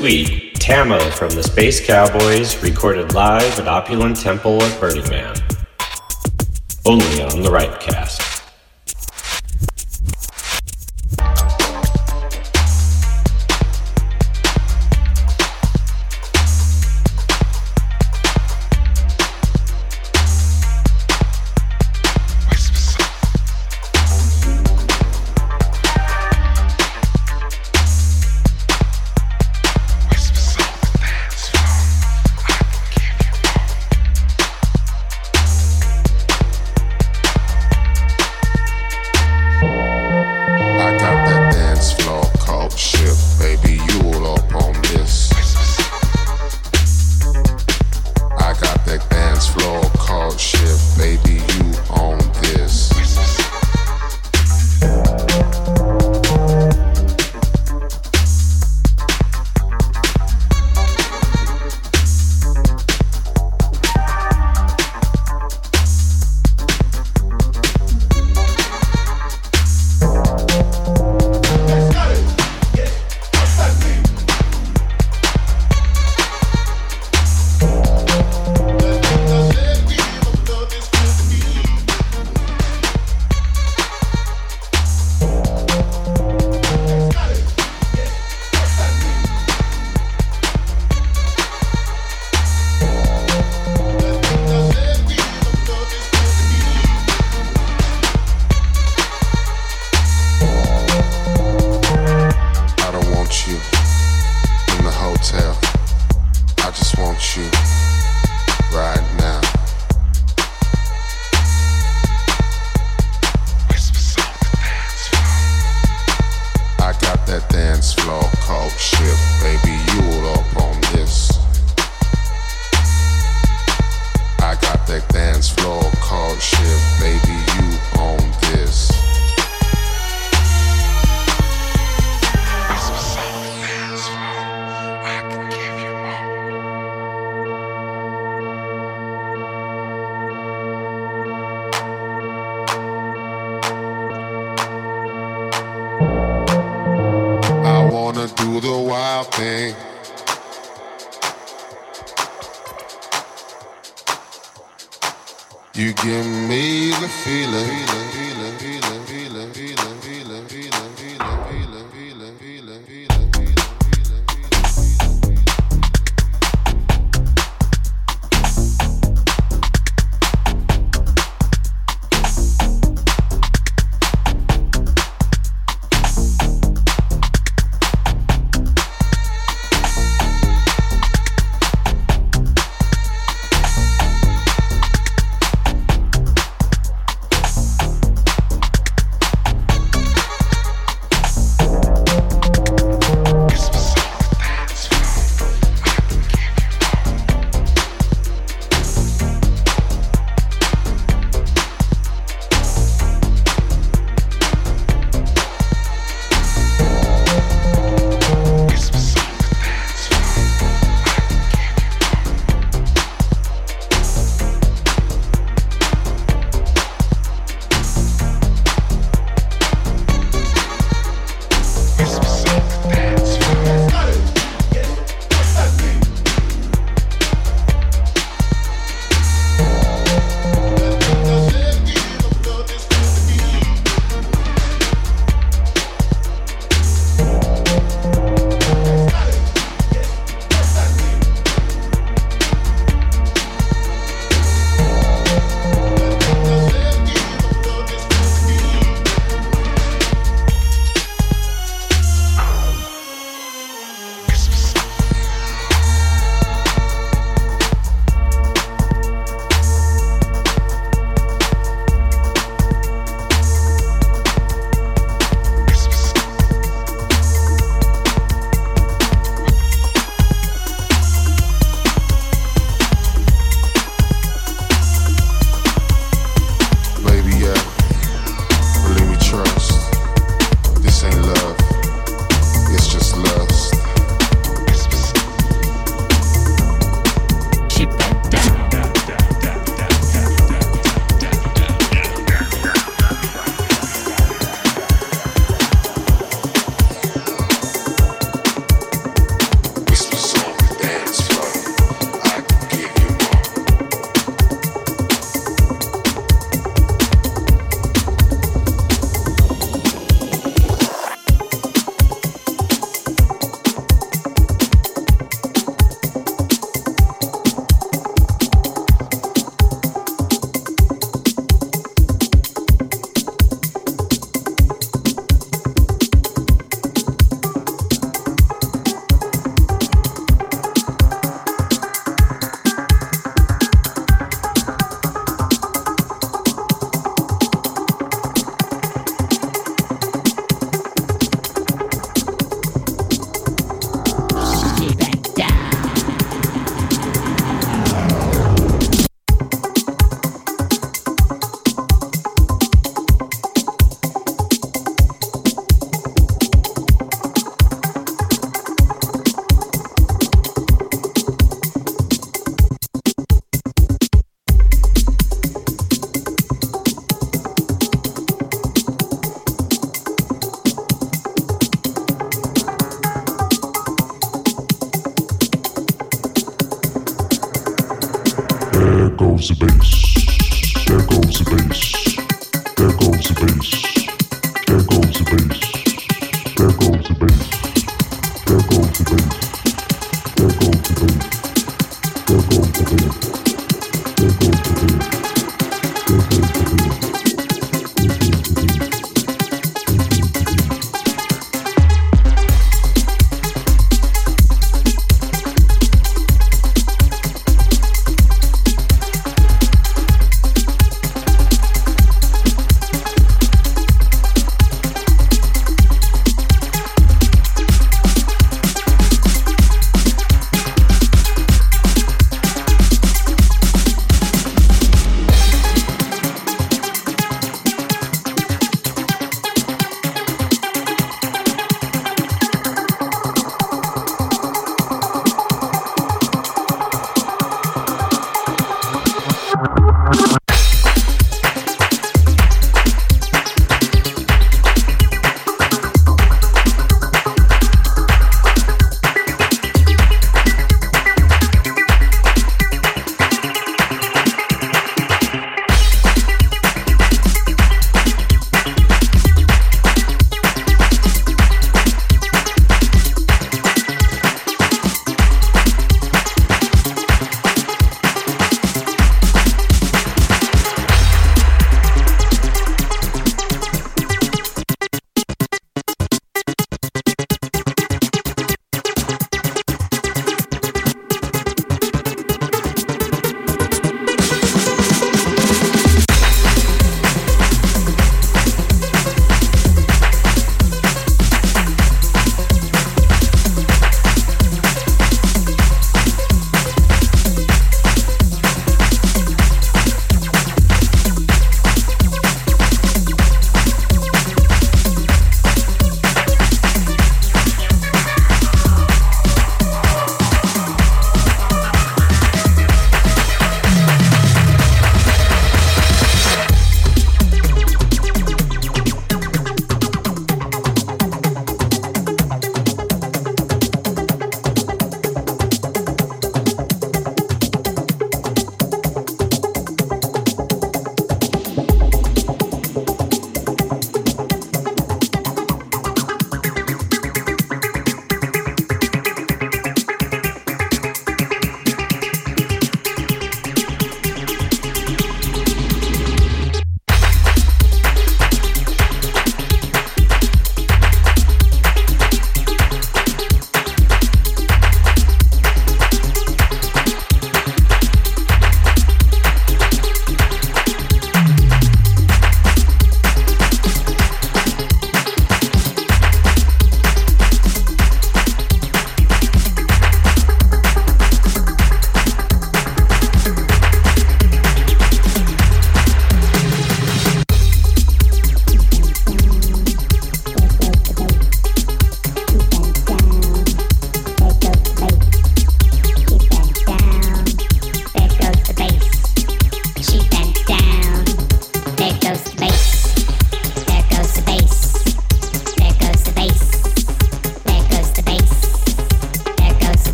Week, Tamo from the Space Cowboys recorded live at Opulent Temple at Burning Man. Only on the Rightcast.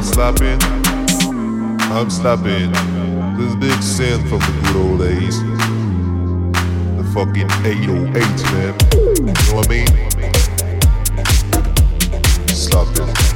I'm slapping. I'm slapping. This big sin from the good old days. The fucking 808, man. You know what I mean? Slapping.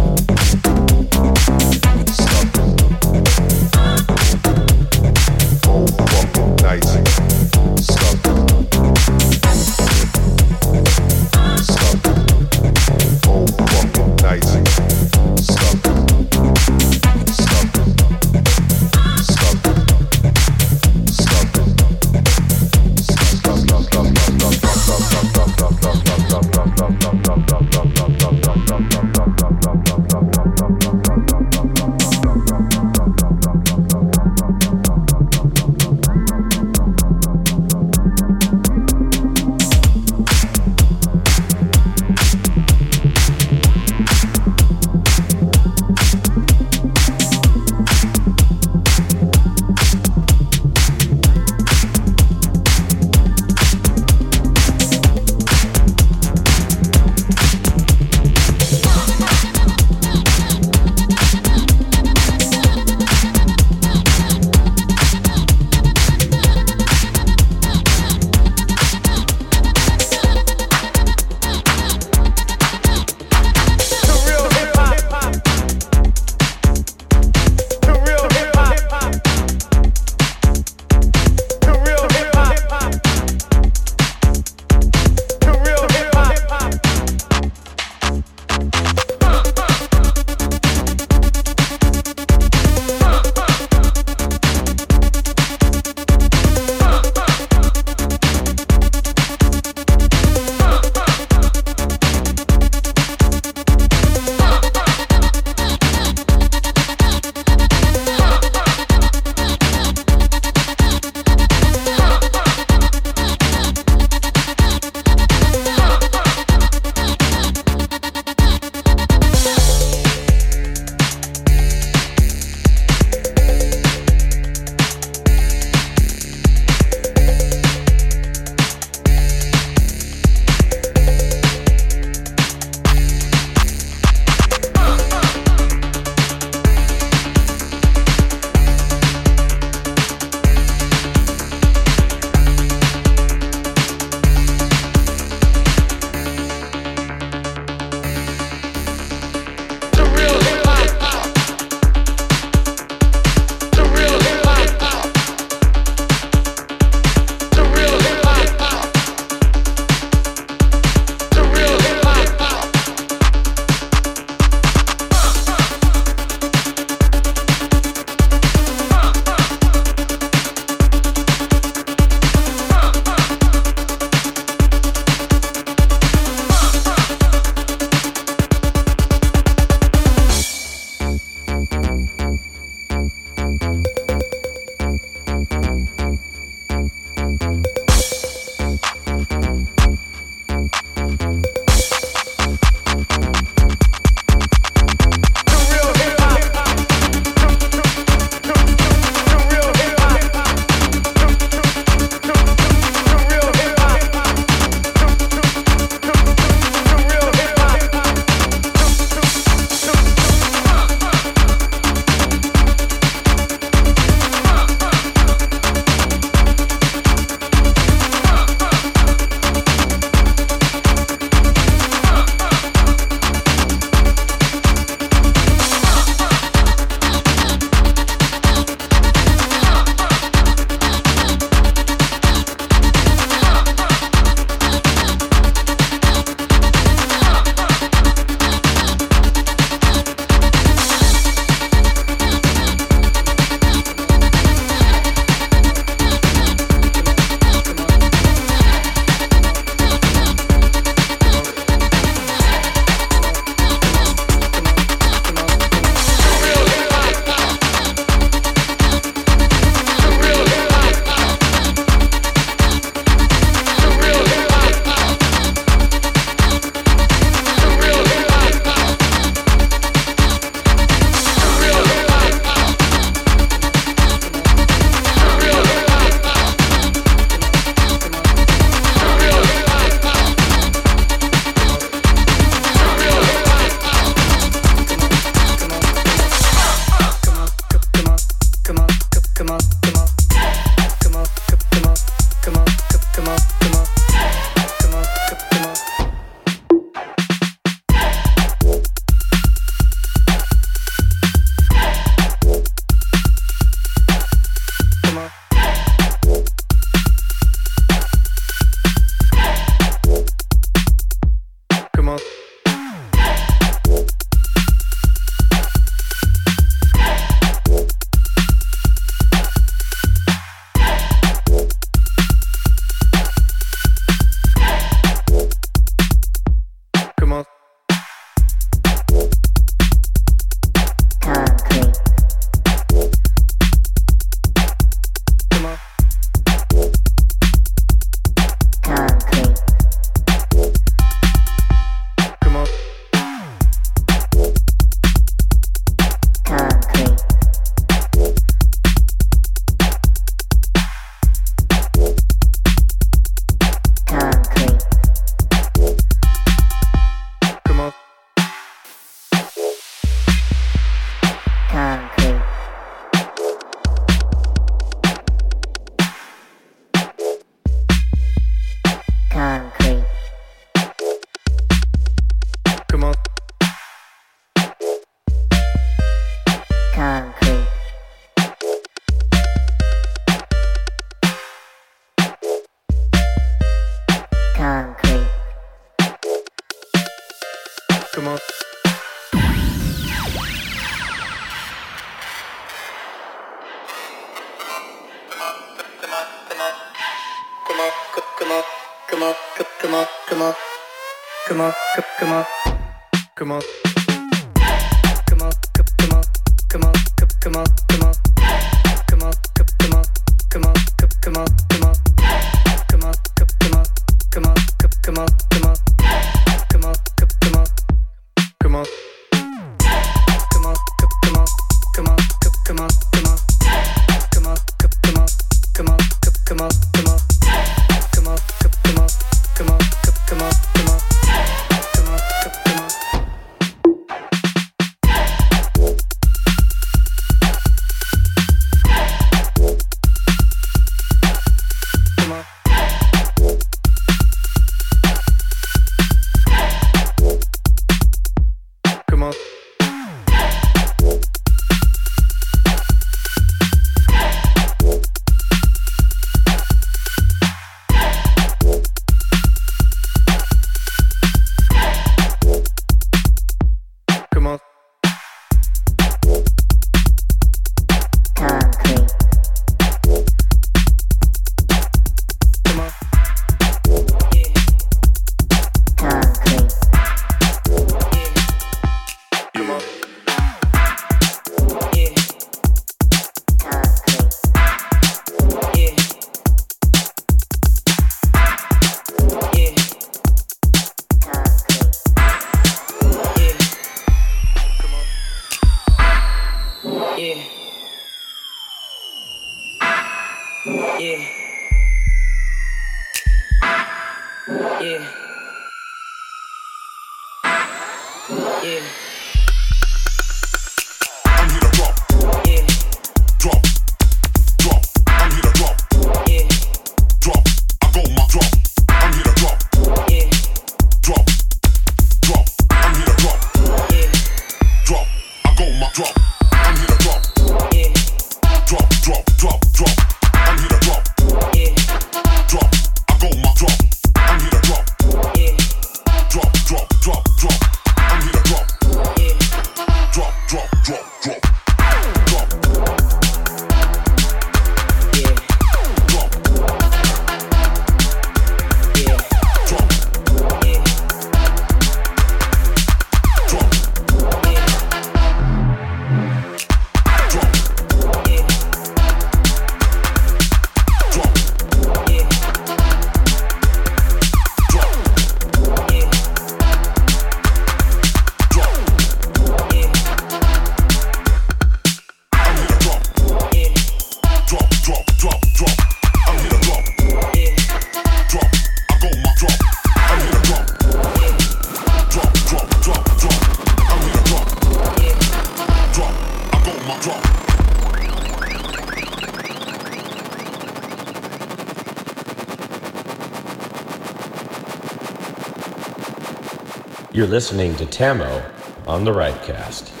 You're listening to Tamo on the Rightcast.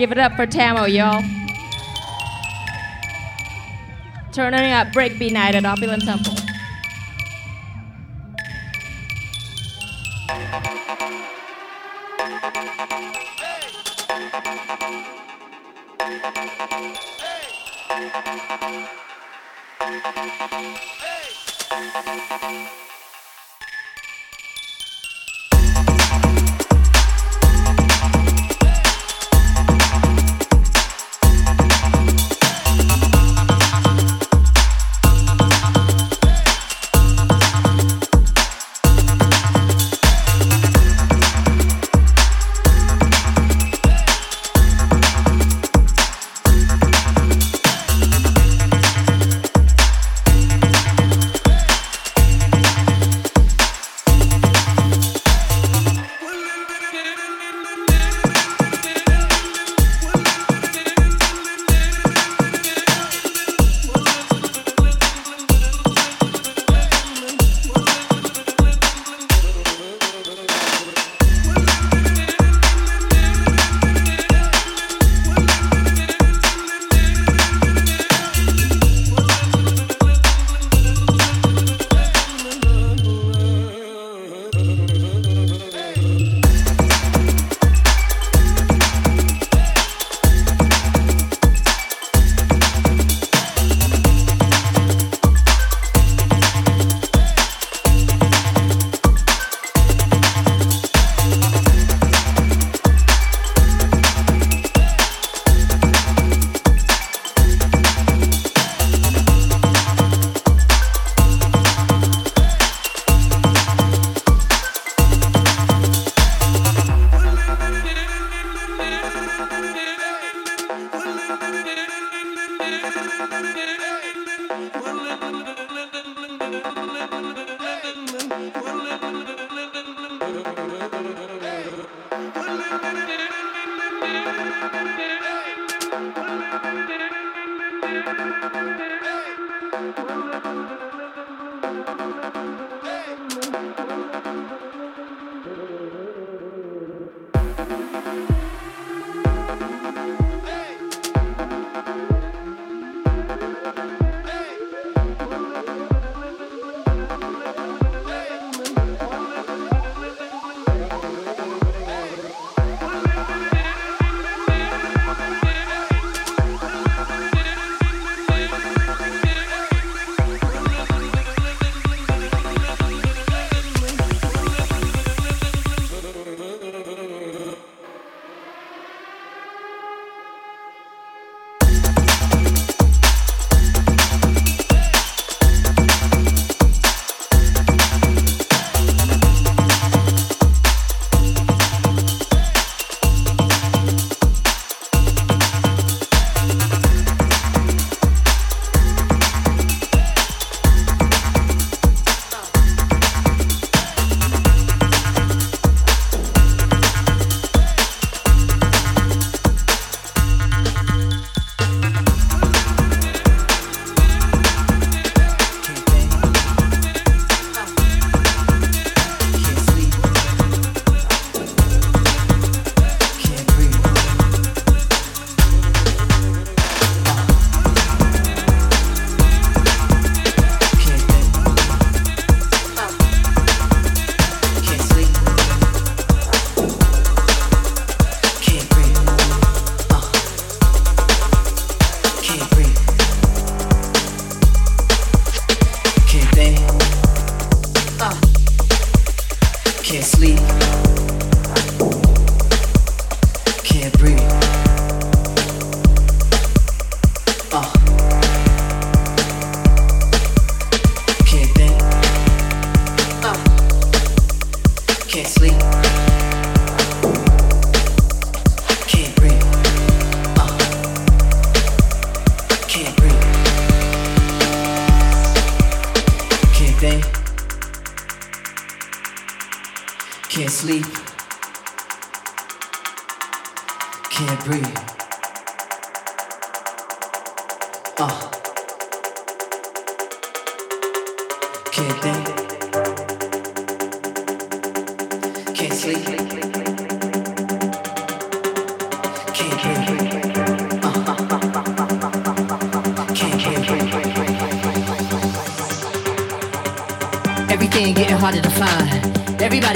Give it up for Tamo, y'all. Turning up breakbeat night at Opulent Temple.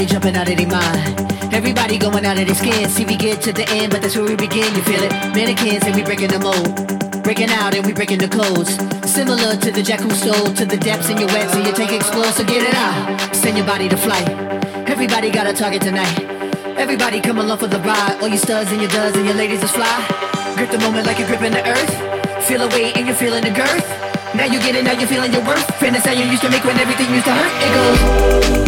Everybody jumping out of their mind. Everybody going out of their skin. See, we get to the end, but that's where we begin. You feel it? Mannequins and we breaking the mold. Breaking out and we breaking the codes. Similar to the jack who stole to the depths in your wet, so you take explode. So get it out. Send your body to flight. Everybody got a target tonight. Everybody come along for the ride. All you studs and your duds and your ladies is fly. Grip the moment like you're gripping the earth. Feel a weight and you're feeling the girth. Now you get it, now you're feeling your worth. Fantasy you used to make when everything used to hurt. It goes.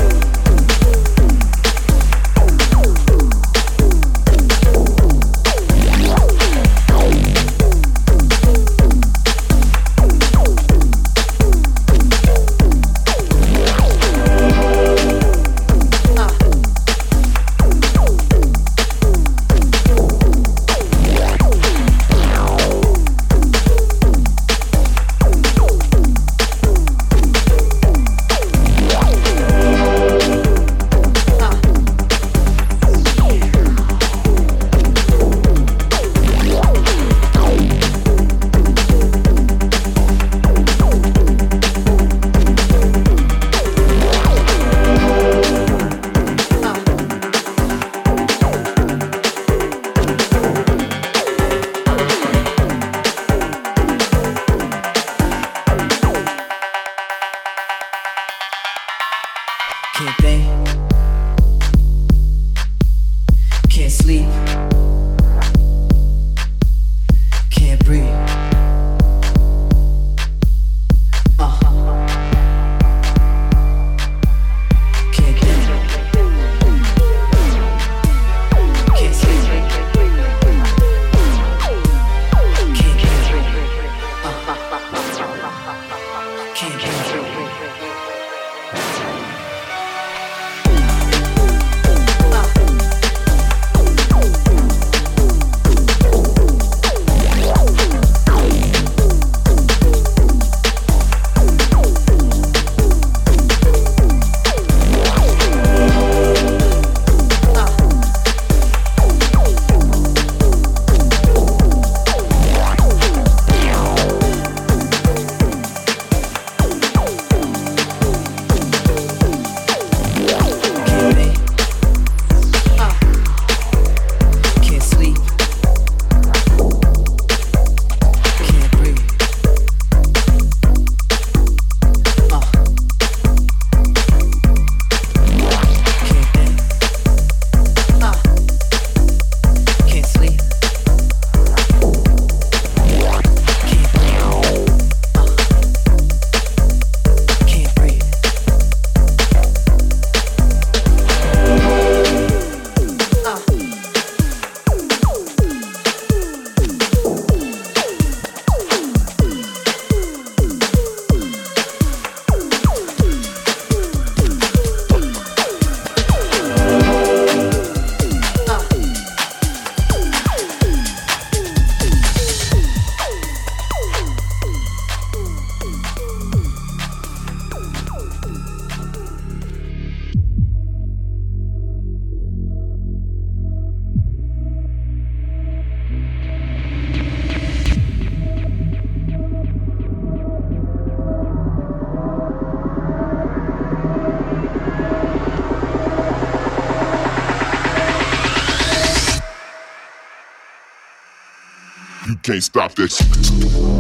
Can't stop this.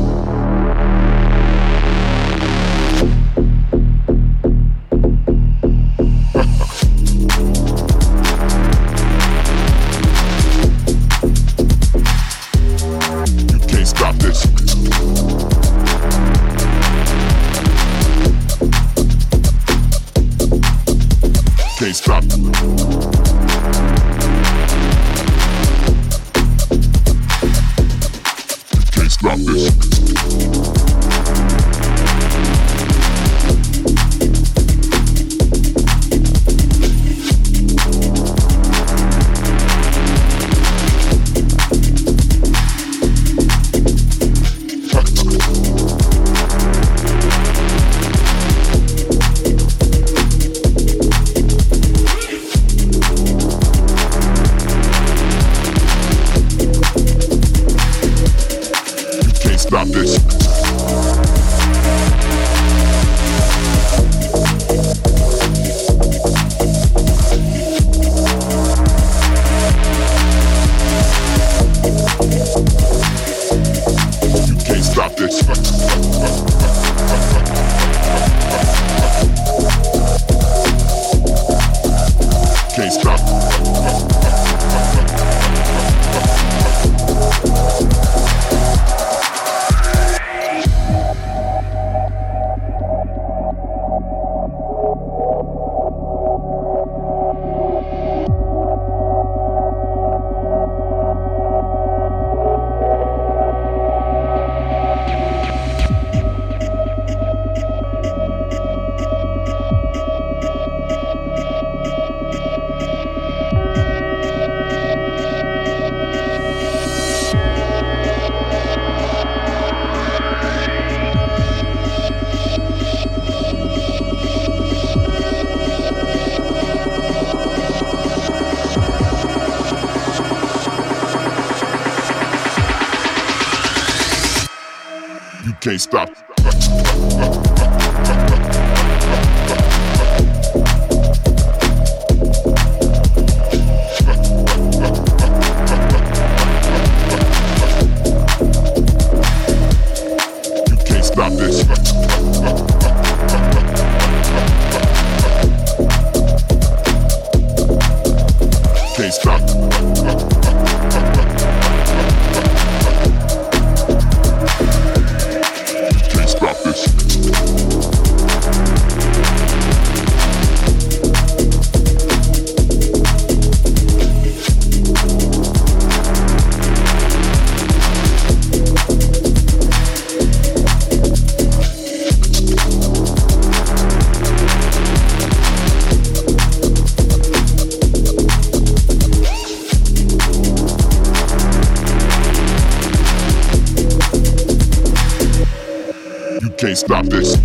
Stop this.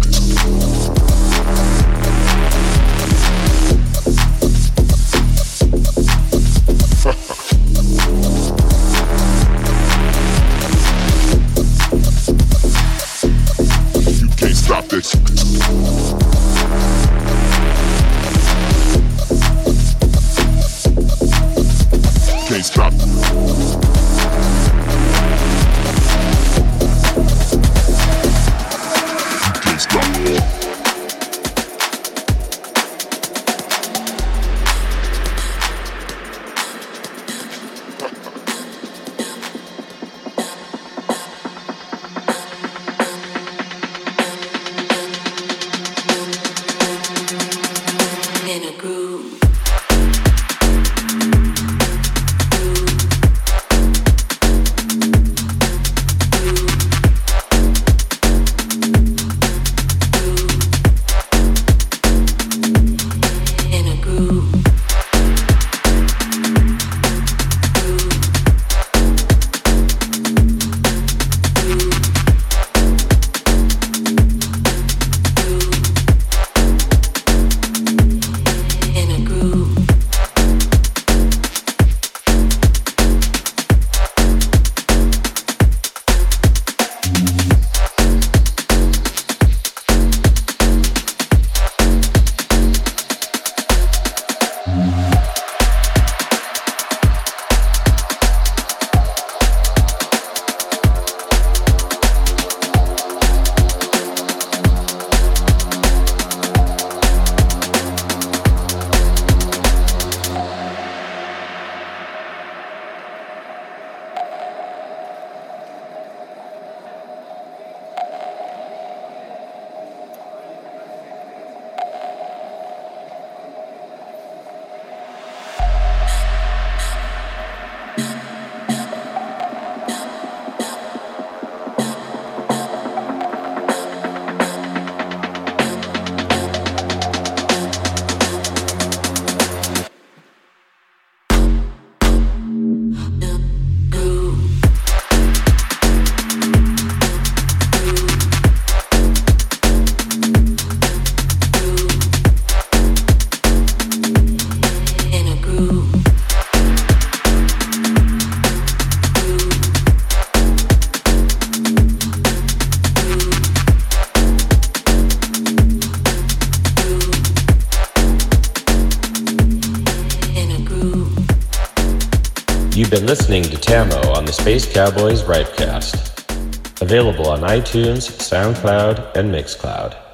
Cowboys Ripecast. Available on iTunes, SoundCloud, and Mixcloud.